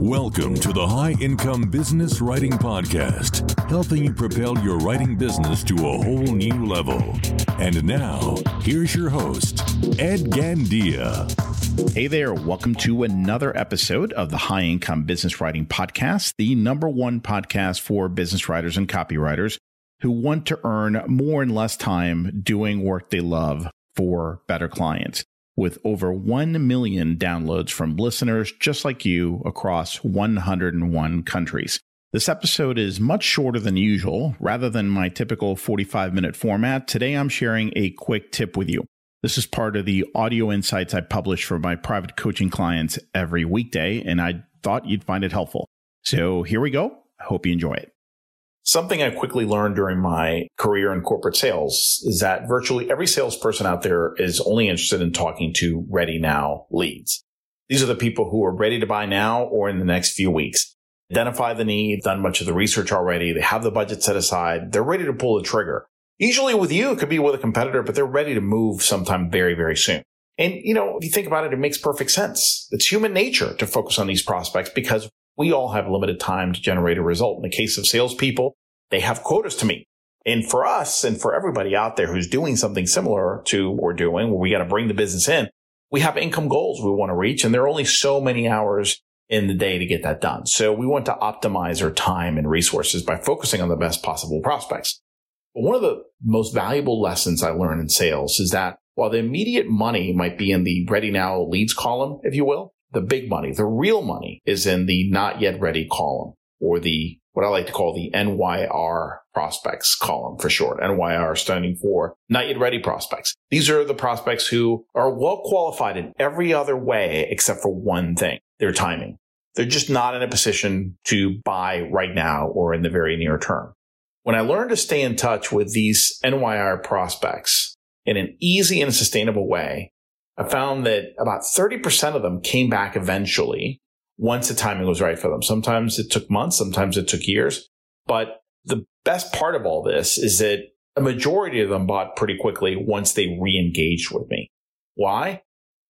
Welcome to the High Income Business Writing Podcast, helping you propel your writing business to a whole new level. And now, here's your host, Ed Gandia. Hey there, welcome to another episode of the High Income Business Writing Podcast, the number one podcast for business writers and copywriters who want to earn more and less time doing work they love for better clients with over 1 million downloads from listeners just like you across 101 countries. This episode is much shorter than usual. Rather than my typical 45 minute format, today I'm sharing a quick tip with you. This is part of the audio insights I publish for my private coaching clients every weekday, and I thought you'd find it helpful. So here we go. I hope you enjoy it. Something I quickly learned during my career in corporate sales is that virtually every salesperson out there is only interested in talking to ready now leads. These are the people who are ready to buy now or in the next few weeks. Identify the need, done much of the research already. They have the budget set aside. They're ready to pull the trigger. Usually with you, it could be with a competitor, but they're ready to move sometime very, very soon. And, you know, if you think about it, it makes perfect sense. It's human nature to focus on these prospects because we all have limited time to generate a result. In the case of salespeople, they have quotas to meet. And for us and for everybody out there who's doing something similar to what we're doing, where we got to bring the business in, we have income goals we want to reach. And there are only so many hours in the day to get that done. So we want to optimize our time and resources by focusing on the best possible prospects. But one of the most valuable lessons I learned in sales is that while the immediate money might be in the ready now leads column, if you will, the big money, the real money is in the not yet ready column or the what I like to call the NYR prospects column for short. NYR standing for not yet ready prospects. These are the prospects who are well qualified in every other way except for one thing, their timing. They're just not in a position to buy right now or in the very near term. When I learned to stay in touch with these NYR prospects in an easy and sustainable way, I found that about 30% of them came back eventually once the timing was right for them. Sometimes it took months, sometimes it took years. But the best part of all this is that a majority of them bought pretty quickly once they re engaged with me. Why?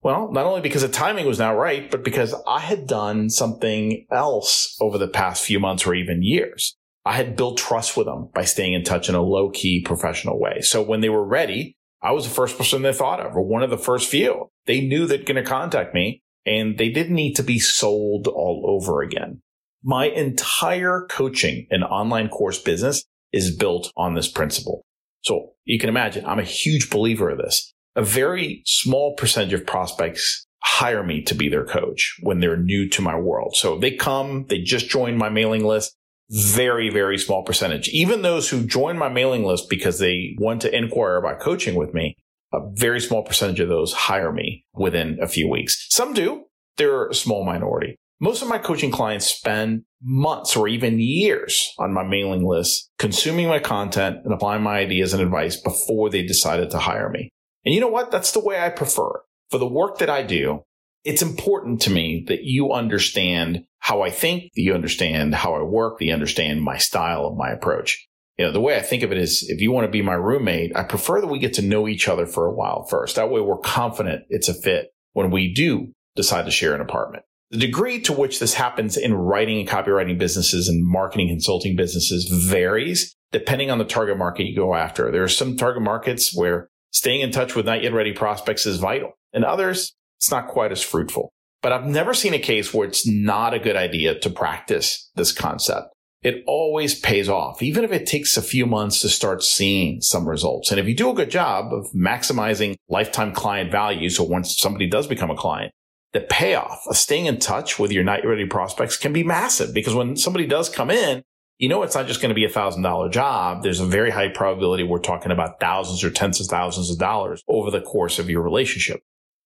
Well, not only because the timing was now right, but because I had done something else over the past few months or even years. I had built trust with them by staying in touch in a low key professional way. So when they were ready, I was the first person they thought of or one of the first few. They knew they're going to contact me and they didn't need to be sold all over again. My entire coaching and online course business is built on this principle. So you can imagine I'm a huge believer of this. A very small percentage of prospects hire me to be their coach when they're new to my world. So they come, they just joined my mailing list very, very small percentage. Even those who join my mailing list because they want to inquire about coaching with me, a very small percentage of those hire me within a few weeks. Some do. They're a small minority. Most of my coaching clients spend months or even years on my mailing list, consuming my content and applying my ideas and advice before they decided to hire me. And you know what? That's the way I prefer. For the work that I do, it's important to me that you understand how I think, that you understand how I work, that you understand my style of my approach. You know, the way I think of it is if you want to be my roommate, I prefer that we get to know each other for a while first. That way we're confident it's a fit when we do decide to share an apartment. The degree to which this happens in writing and copywriting businesses and marketing consulting businesses varies depending on the target market you go after. There are some target markets where staying in touch with not yet ready prospects is vital and others it's not quite as fruitful. But I've never seen a case where it's not a good idea to practice this concept. It always pays off, even if it takes a few months to start seeing some results. And if you do a good job of maximizing lifetime client value, so once somebody does become a client, the payoff of staying in touch with your night ready prospects can be massive because when somebody does come in, you know it's not just going to be a thousand dollar job. There's a very high probability we're talking about thousands or tens of thousands of dollars over the course of your relationship.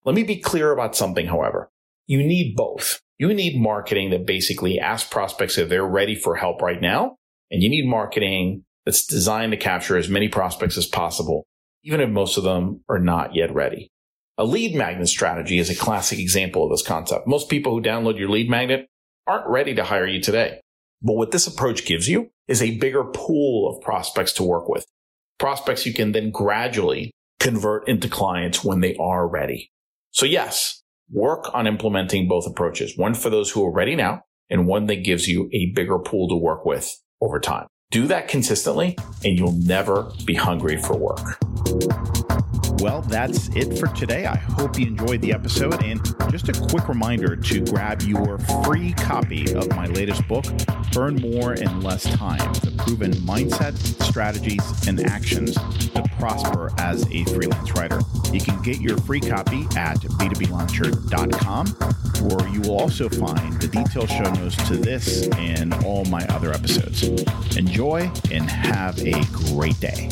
Let me be clear about something, however. You need both. You need marketing that basically asks prospects if they're ready for help right now. And you need marketing that's designed to capture as many prospects as possible, even if most of them are not yet ready. A lead magnet strategy is a classic example of this concept. Most people who download your lead magnet aren't ready to hire you today. But what this approach gives you is a bigger pool of prospects to work with. Prospects you can then gradually convert into clients when they are ready. So yes, work on implementing both approaches. One for those who are ready now and one that gives you a bigger pool to work with over time. Do that consistently and you'll never be hungry for work. Well, that's it for today. I hope you enjoyed the episode. And just a quick reminder to grab your free copy of my latest book, Earn More in Less Time The Proven Mindset, Strategies, and Actions to Prosper as a Freelance Writer. You can get your free copy at b2blauncher.com, where you will also find the detailed show notes to this and all my other episodes. Enjoy and have a great day.